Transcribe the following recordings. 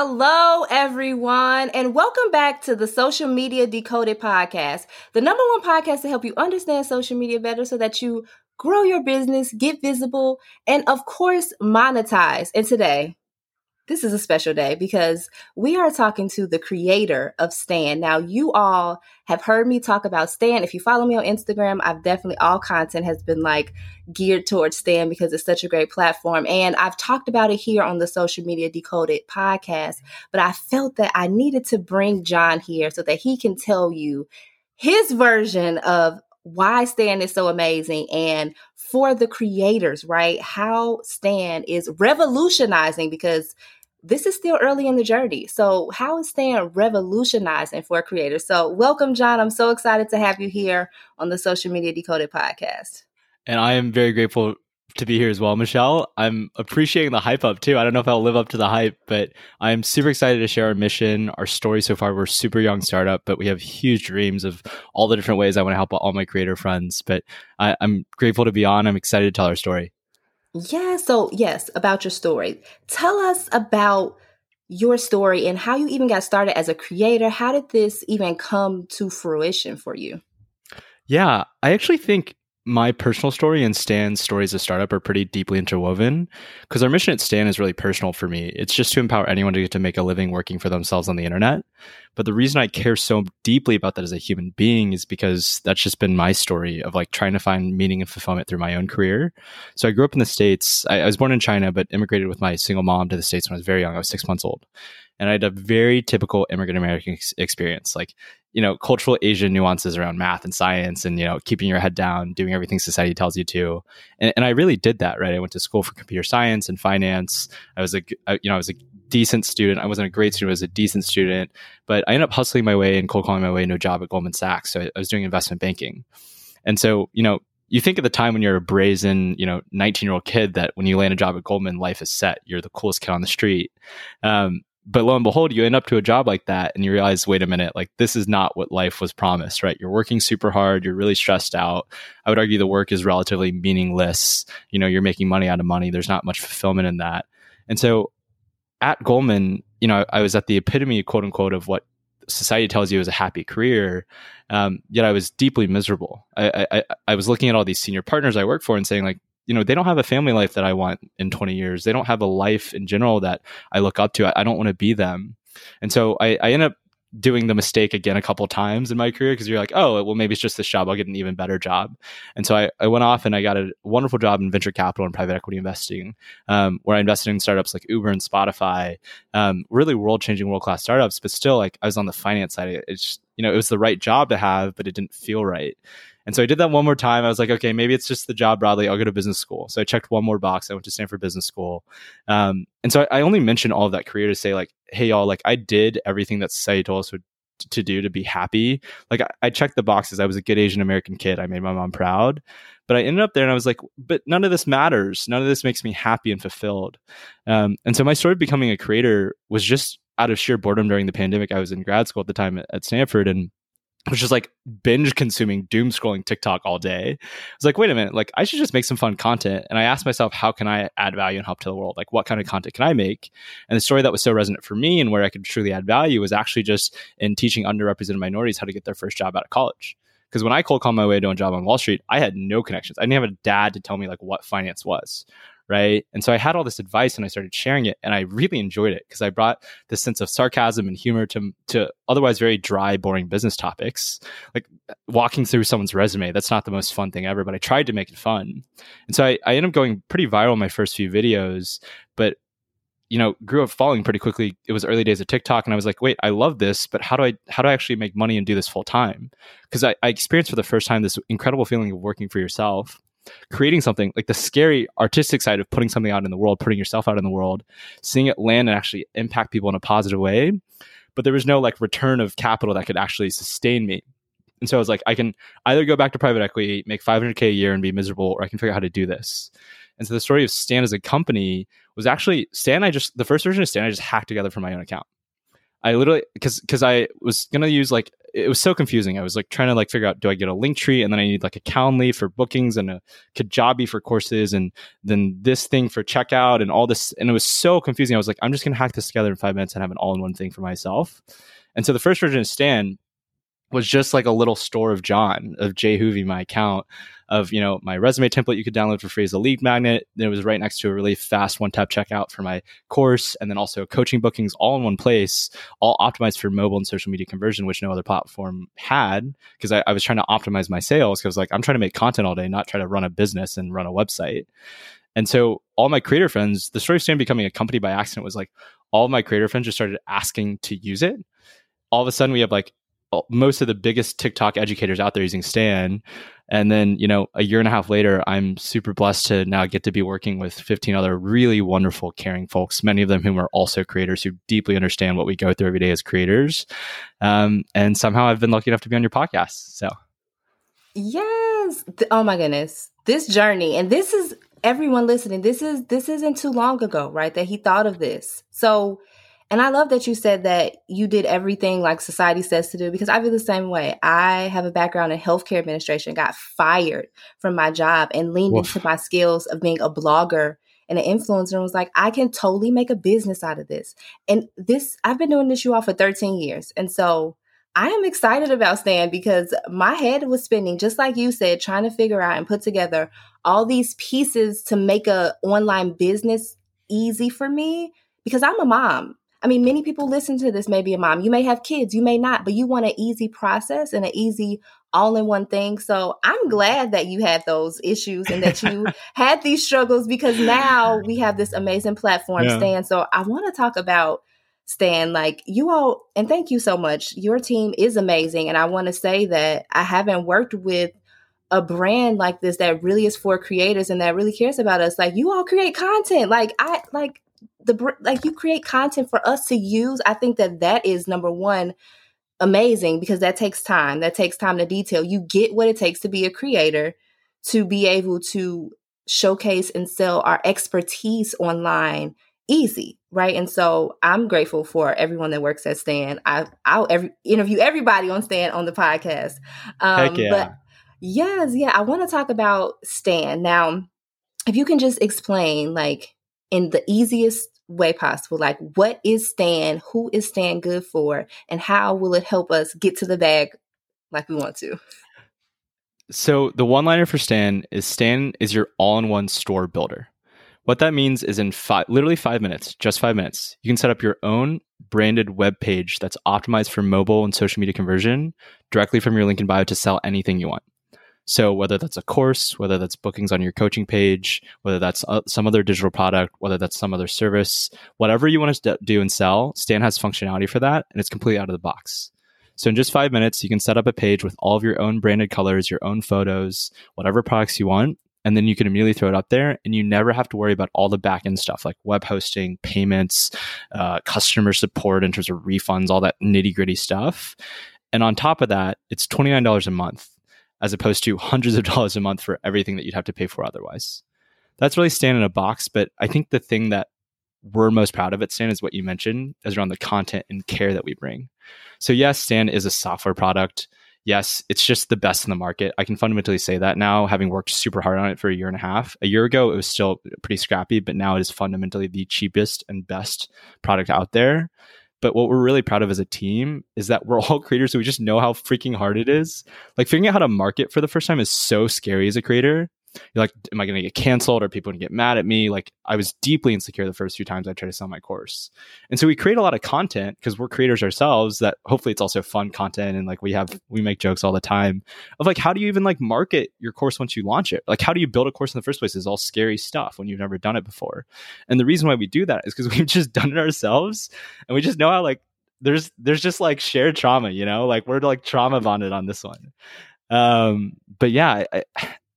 Hello, everyone, and welcome back to the Social Media Decoded podcast, the number one podcast to help you understand social media better so that you grow your business, get visible, and of course, monetize. And today, this is a special day because we are talking to the creator of Stan. Now, you all have heard me talk about Stan. If you follow me on Instagram, I've definitely all content has been like geared towards Stan because it's such a great platform. And I've talked about it here on the Social Media Decoded podcast, but I felt that I needed to bring John here so that he can tell you his version of why Stan is so amazing and for the creators, right? How Stan is revolutionizing because this is still early in the journey. So, how is Stan revolutionizing for creators? So, welcome, John. I'm so excited to have you here on the Social Media Decoded podcast. And I am very grateful to be here as well, Michelle. I'm appreciating the hype up too. I don't know if I'll live up to the hype, but I'm super excited to share our mission, our story so far. We're super young startup, but we have huge dreams of all the different ways I want to help all my creator friends. But I, I'm grateful to be on. I'm excited to tell our story. Yeah. So, yes, about your story. Tell us about your story and how you even got started as a creator. How did this even come to fruition for you? Yeah, I actually think my personal story and Stan's story as a startup are pretty deeply interwoven because our mission at Stan is really personal for me. It's just to empower anyone to get to make a living working for themselves on the internet. But the reason I care so deeply about that as a human being is because that's just been my story of like trying to find meaning and fulfillment through my own career. So I grew up in the States. I, I was born in China, but immigrated with my single mom to the States when I was very young. I was six months old and I had a very typical immigrant American ex- experience, like you know, cultural Asian nuances around math and science, and you know, keeping your head down, doing everything society tells you to, and, and I really did that. Right, I went to school for computer science and finance. I was a, you know, I was a decent student. I wasn't a great student, I was a decent student, but I ended up hustling my way and cold calling my way into a job at Goldman Sachs. So I, I was doing investment banking, and so you know, you think at the time when you're a brazen, you know, 19 year old kid that when you land a job at Goldman, life is set. You're the coolest kid on the street. Um, but lo and behold, you end up to a job like that and you realize, wait a minute, like this is not what life was promised, right? You're working super hard, you're really stressed out. I would argue the work is relatively meaningless. You know, you're making money out of money. There's not much fulfillment in that. And so at Goldman, you know, I was at the epitome, quote unquote, of what society tells you is a happy career. Um, yet I was deeply miserable. I, I, I was looking at all these senior partners I work for and saying like, you know they don't have a family life that i want in 20 years they don't have a life in general that i look up to i, I don't want to be them and so I, I end up doing the mistake again a couple times in my career because you're like oh well maybe it's just this job. I'll get an even better job. And so i, I went off and i got a wonderful job in venture capital and private equity investing um, where i invested in startups like uber and spotify um, really world changing world class startups but still like i was on the finance side. It's you know it was the right job to have but it didn't feel right and so I did that one more time. I was like, okay, maybe it's just the job broadly. I'll go to business school. So I checked one more box. I went to Stanford Business School. Um, and so I, I only mention all of that career to say, like, hey, y'all, like I did everything that society told us would to do to be happy. Like I, I, checked the boxes. I was a good Asian American kid. I made my mom proud. But I ended up there and I was like, but none of this matters. None of this makes me happy and fulfilled. Um, and so my story of becoming a creator was just out of sheer boredom during the pandemic. I was in grad school at the time at, at Stanford and which is like binge consuming doom scrolling TikTok all day. I was like, wait a minute, like I should just make some fun content. And I asked myself, how can I add value and help to the world? Like, what kind of content can I make? And the story that was so resonant for me and where I could truly add value was actually just in teaching underrepresented minorities how to get their first job out of college. Because when I cold called my way to a job on Wall Street, I had no connections. I didn't have a dad to tell me like what finance was right? And so I had all this advice and I started sharing it and I really enjoyed it because I brought this sense of sarcasm and humor to to otherwise very dry, boring business topics. Like uh, walking through someone's resume, that's not the most fun thing ever, but I tried to make it fun. And so I, I ended up going pretty viral in my first few videos, but you know, grew up following pretty quickly. It was early days of TikTok, and I was like, "Wait, I love this, but how do I how do I actually make money and do this full time?" Because I, I experienced for the first time this incredible feeling of working for yourself, creating something like the scary artistic side of putting something out in the world, putting yourself out in the world, seeing it land and actually impact people in a positive way but there was no like return of capital that could actually sustain me. And so I was like, I can either go back to private equity, make 500K a year and be miserable, or I can figure out how to do this. And so the story of Stan as a company was actually Stan. I just, the first version of Stan, I just hacked together from my own account. I literally, because, because I was to use like, it was so confusing. I was like trying to like figure out, do I get a Linktree and then I need like a Calendly for bookings and a Kajabi for courses and then this thing for checkout and all this. And it was so confusing. I was like, I'm just going to hack this together in five minutes and have an all in one thing for myself. And so the first version of Stan was just like a little store of John of Jay Hoovy, my account of you know my resume template you could download for free as a lead magnet. It was right next to a really fast one tap checkout for my course, and then also coaching bookings all in one place, all optimized for mobile and social media conversion, which no other platform had. Because I, I, was trying to optimize my sales because like I'm trying to make content all day, not try to run a business and run a website. And so all my creator friends, the story of Stan becoming a company by accident was like all my creator friends just started asking to use it. All of a sudden we have like most of the biggest TikTok educators out there using Stan. And then, you know, a year and a half later, I'm super blessed to now get to be working with 15 other really wonderful, caring folks, many of them whom are also creators who deeply understand what we go through every day as creators. Um, and somehow I've been lucky enough to be on your podcast. So, yes. Oh my goodness. This journey, and this is everyone listening, this is, this isn't too long ago, right? That he thought of this. So, and I love that you said that you did everything like society says to do because I feel the same way. I have a background in healthcare administration, got fired from my job and leaned Oof. into my skills of being a blogger and an influencer and was like, I can totally make a business out of this. And this, I've been doing this you all for 13 years. And so I am excited about Stan because my head was spinning, just like you said, trying to figure out and put together all these pieces to make a online business easy for me because I'm a mom I mean, many people listen to this, maybe a mom. You may have kids, you may not, but you want an easy process and an easy all in one thing. So I'm glad that you had those issues and that you had these struggles because now we have this amazing platform, yeah. Stan. So I want to talk about Stan, like you all, and thank you so much. Your team is amazing. And I want to say that I haven't worked with a brand like this that really is for creators and that really cares about us. Like you all create content. Like I like the like you create content for us to use i think that that is number one amazing because that takes time. That takes time to detail. You get what it takes to be a creator to be able to showcase and sell our expertise online easy right? And so i'm grateful for everyone that works at stan. I i'll every, interview everybody on stan on the podcast. Um Heck yeah. but yes yeah i want to talk about stan. Now if you can just explain like in the easiest way possible. Like, what is Stan? Who is Stan good for? And how will it help us get to the bag like we want to? So, the one liner for Stan is Stan is your all in one store builder. What that means is in literally five minutes, just five minutes, you can set up your own branded web page that's optimized for mobile and social media conversion directly from your link in bio to sell anything you want. So whether that's a course, whether that's bookings on your coaching page, whether that's uh, some other digital product, whether that's some other service, whatever you want to do and sell, Stan has functionality for that and it's completely out of the box. So in just five minutes, you can set up a page with all of your own branded colors, your own photos, whatever products you want. And then you can immediately throw it up there and you never have to worry about all the back end stuff like web hosting, payments, uh, customer support in terms of refunds, all that nitty gritty stuff. And on top of that, it's $29 a month as opposed to hundreds of dollars a month for everything that you'd have to pay for otherwise. That's really Stan in a box. But I think the thing that we're most proud of at Stan is what you mentioned is around the content and care that we bring. So yes, Stan is a software product. Yes, it's just the best in the market. I can fundamentally say that now, having worked super hard on it for a year and a half. A year ago, it was still pretty scrappy, but now it is fundamentally the cheapest and best product out there. But what we're really proud of as a team is that we're all creators, so we just know how freaking hard it is. Like figuring out how to market for the first time is so scary as a creator. You're like, am I going to get canceled? Or people going to get mad at me? Like, I was deeply insecure the first few times I tried to sell my course. And so we create a lot of content because we're creators ourselves that hopefully it's also fun content. And like, we have, we make jokes all the time of like, how do you even like market your course once you launch it? Like, how do you build a course in the first place is all scary stuff when you've never done it before. And the reason why we do that is because we've just done it ourselves and we just know how like, there's there's just like shared trauma, you know, like we're like trauma bonded on this one. Um, but yeah, I,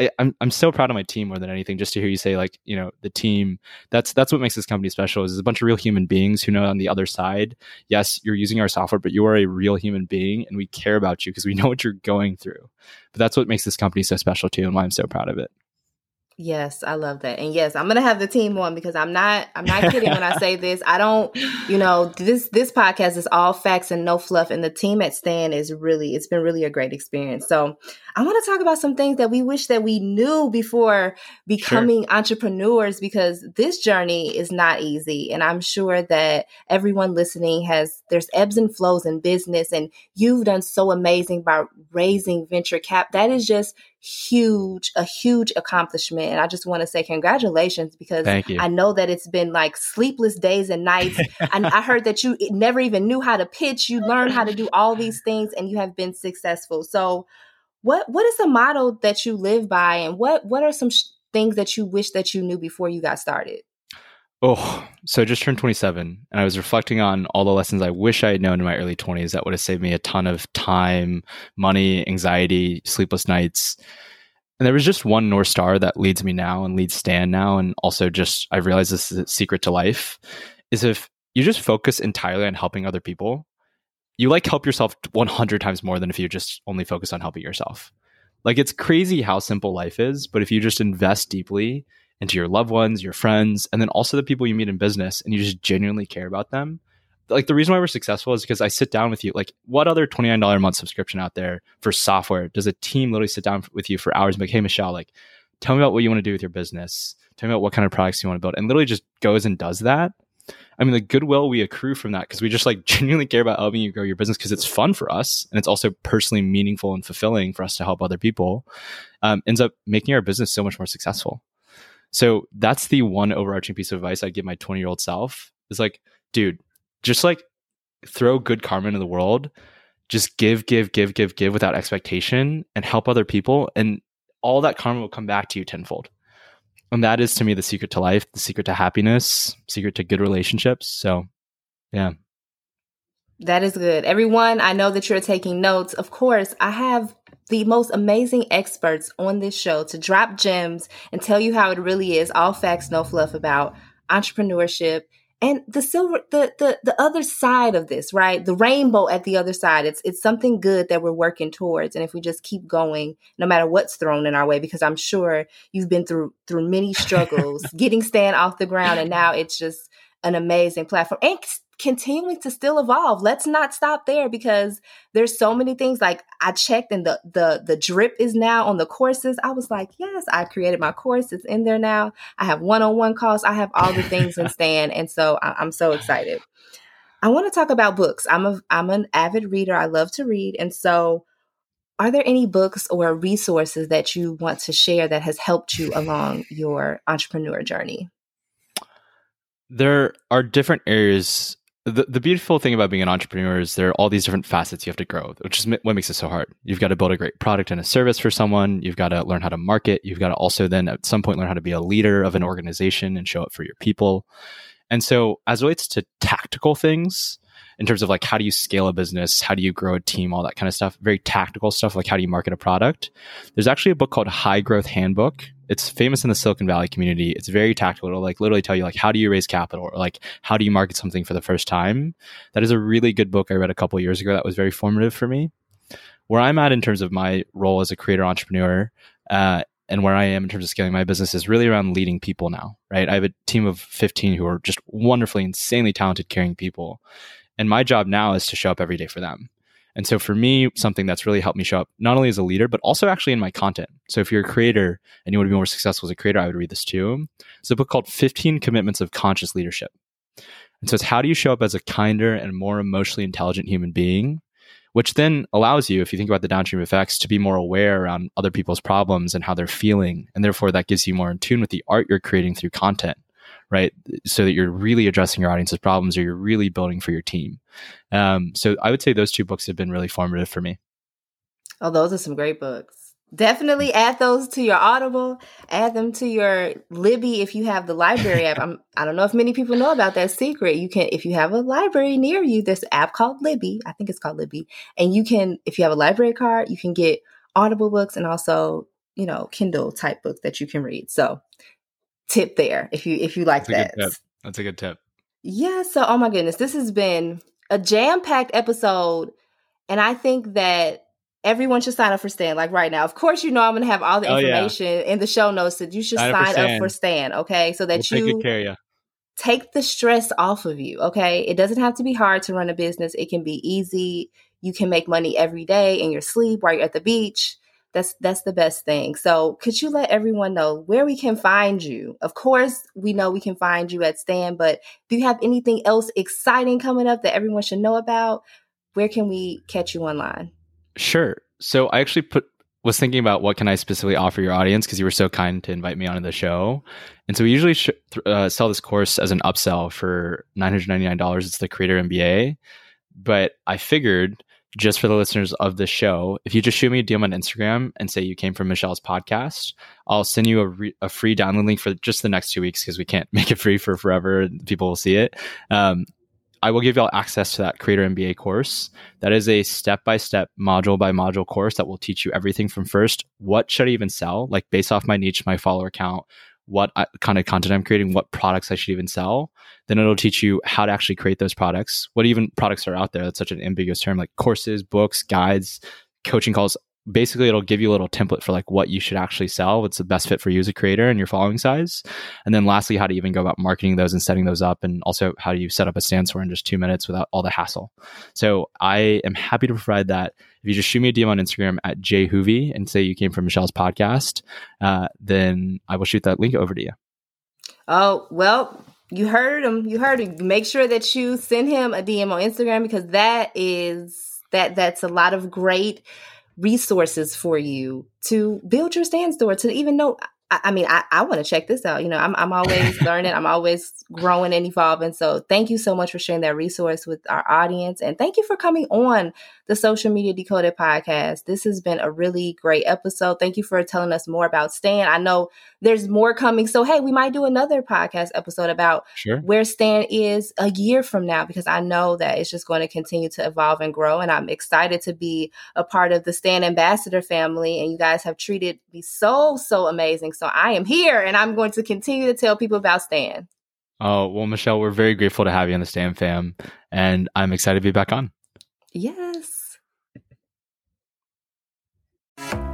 I, I'm I'm so proud of my team more than anything. Just to hear you say like you know the team that's that's what makes this company special. Is a bunch of real human beings who know on the other side. Yes, you're using our software, but you are a real human being, and we care about you because we know what you're going through. But that's what makes this company so special too, and why I'm so proud of it. Yes, I love that. And yes, I'm going to have the team on because I'm not I'm not kidding when I say this. I don't, you know, this this podcast is all facts and no fluff and the team at Stan is really it's been really a great experience. So, I want to talk about some things that we wish that we knew before becoming sure. entrepreneurs because this journey is not easy and I'm sure that everyone listening has there's ebbs and flows in business and you've done so amazing by raising venture cap. That is just huge, a huge accomplishment. And I just want to say congratulations because I know that it's been like sleepless days and nights. and I heard that you never even knew how to pitch. You learned how to do all these things and you have been successful. So what, what is the model that you live by and what, what are some sh- things that you wish that you knew before you got started? Oh, so I just turned 27 and I was reflecting on all the lessons I wish I had known in my early 20s that would have saved me a ton of time, money, anxiety, sleepless nights. And there was just one North Star that leads me now and leads Stan now. And also just, I've realized this is a secret to life is if you just focus entirely on helping other people, you like help yourself 100 times more than if you just only focus on helping yourself. Like it's crazy how simple life is, but if you just invest deeply into your loved ones, your friends, and then also the people you meet in business and you just genuinely care about them. Like the reason why we're successful is because I sit down with you. Like, what other $29 a month subscription out there for software does a team literally sit down with you for hours and be like, hey, Michelle, like, tell me about what you want to do with your business. Tell me about what kind of products you want to build. And literally just goes and does that. I mean, the goodwill we accrue from that because we just like genuinely care about helping you grow your business because it's fun for us and it's also personally meaningful and fulfilling for us to help other people um, ends up making our business so much more successful. So that's the one overarching piece of advice I'd give my 20 year old self is like, dude, just like throw good karma into the world. Just give, give, give, give, give without expectation and help other people. And all that karma will come back to you tenfold. And that is to me the secret to life, the secret to happiness, secret to good relationships. So, yeah. That is good. Everyone, I know that you're taking notes. Of course, I have the most amazing experts on this show to drop gems and tell you how it really is all facts no fluff about entrepreneurship. And the silver the the the other side of this right? The rainbow at the other side. It's it's something good that we're working towards. And if we just keep going no matter what's thrown in our way because i'm sure you've been through through many struggles getting Stan off the ground and now it's just an amazing platform. And continuing to still evolve. Let's not stop there because there's so many things like I checked and the the the drip is now on the courses. I was like, yes, I created my course. It's in there now. I have one-on-one calls. I have all the things in Stan. And so I, I'm so excited. I want to talk about books. I'm a I'm an avid reader. I love to read. And so are there any books or resources that you want to share that has helped you along your entrepreneur journey? There are different areas the, the beautiful thing about being an entrepreneur is there are all these different facets you have to grow, which is what makes it so hard. You've got to build a great product and a service for someone. You've got to learn how to market. You've got to also then at some point learn how to be a leader of an organization and show up for your people. And so, as relates to tactical things, in terms of like how do you scale a business, how do you grow a team, all that kind of stuff, very tactical stuff like how do you market a product. There's actually a book called High Growth Handbook. It's famous in the Silicon Valley community. It's very tactical. It'll like literally tell you like how do you raise capital or like how do you market something for the first time. That is a really good book I read a couple years ago that was very formative for me. Where I'm at in terms of my role as a creator entrepreneur, uh, and where I am in terms of scaling my business is really around leading people now, right? I have a team of 15 who are just wonderfully, insanely talented, caring people. And my job now is to show up every day for them. And so for me, something that's really helped me show up not only as a leader, but also actually in my content. So if you're a creator and you want to be more successful as a creator, I would read this too. It's a book called 15 Commitments of Conscious Leadership. And so it's how do you show up as a kinder and more emotionally intelligent human being, which then allows you, if you think about the downstream effects, to be more aware around other people's problems and how they're feeling. And therefore that gives you more in tune with the art you're creating through content right? So that you're really addressing your audience's problems or you're really building for your team. Um, so I would say those two books have been really formative for me. Oh, those are some great books. Definitely add those to your Audible. Add them to your Libby if you have the library app. I'm, I don't know if many people know about that secret. You can, if you have a library near you, there's an app called Libby. I think it's called Libby, and you can, if you have a library card, you can get Audible books and also you know, Kindle type book that you can read. So tip there if you if you like That's that. That's a good tip. Yeah, so oh my goodness, this has been a jam-packed episode and I think that everyone should sign up for Stan like right now. Of course, you know I'm going to have all the Oh, yeah. information in the show notes that you should Sign up for sign up Stan. for Stan, okay? So We'll that take you good care of you. take the stress off of you, okay? It doesn't have to be hard to run a business. It can be easy. You can make money every day in your sleep while you're at the beach. That's that's the best thing. So, could you let everyone know where we can find you? Of course, we know we can find you at Stan, but do you have anything else exciting coming up that everyone should know about? Where can we catch you online? Sure. So I actually put was thinking about what can I specifically offer your audience because you were so kind to invite me onto the show, and so we usually sh- uh, sell this course as an upsell for nine hundred ninety nine dollars. It's the Creator MBA, but I figured just for the listeners of the show, if you just shoot me a DM on Instagram and say you came from Michelle's podcast, I'll send you a, re- a free download link for just the next two weeks because we can't make it free for forever. People will see it. Um, I will give you all access to that Creator MBA course. That is a step by step, module by module course that will teach you everything from first, what should I even sell? Like based off my niche, my follower count, what I, kind of content I'm creating, what products I should even sell. Then it'll teach you how to actually create those products, what even products are out there. That's such an ambiguous term, like courses, books, guides, coaching calls. Basically, it'll give you a little template for like what you should actually sell, what's the best fit for you as a creator and your following size. And then lastly, how to even go about marketing those and setting those up. And also how do you set up a Stan store in just two minutes without all the hassle. So I am happy to provide that. If you just shoot me a DM on Instagram at jhoovy and say you came from Michelle's podcast, uh, then I will shoot that link over to you. Oh, well, you heard him. You heard him. Make sure that you send him a DM on Instagram because that is that that's a lot of great resources for you to build your Stan store to even know I, I mean, I, I want to check this out. You know, I'm, I'm always learning. I'm always growing and evolving. So thank you so much for sharing that resource with our audience. And thank you for coming on the Social Media Decoded podcast. This has been a really great episode. Thank you for telling us more about Stan. I know there's more coming. So, hey, we might do another podcast episode about Sure. where Stan is a year from now because I know that it's just going to continue to evolve and grow. And I'm excited to be a part of the Stan Ambassador family. And you guys have treated me so, so amazing. So I am here and I'm going to continue to tell people about Stan. Oh, well, Michelle, we're very grateful to have you on the Stan fam. And I'm excited to be back on. Yes.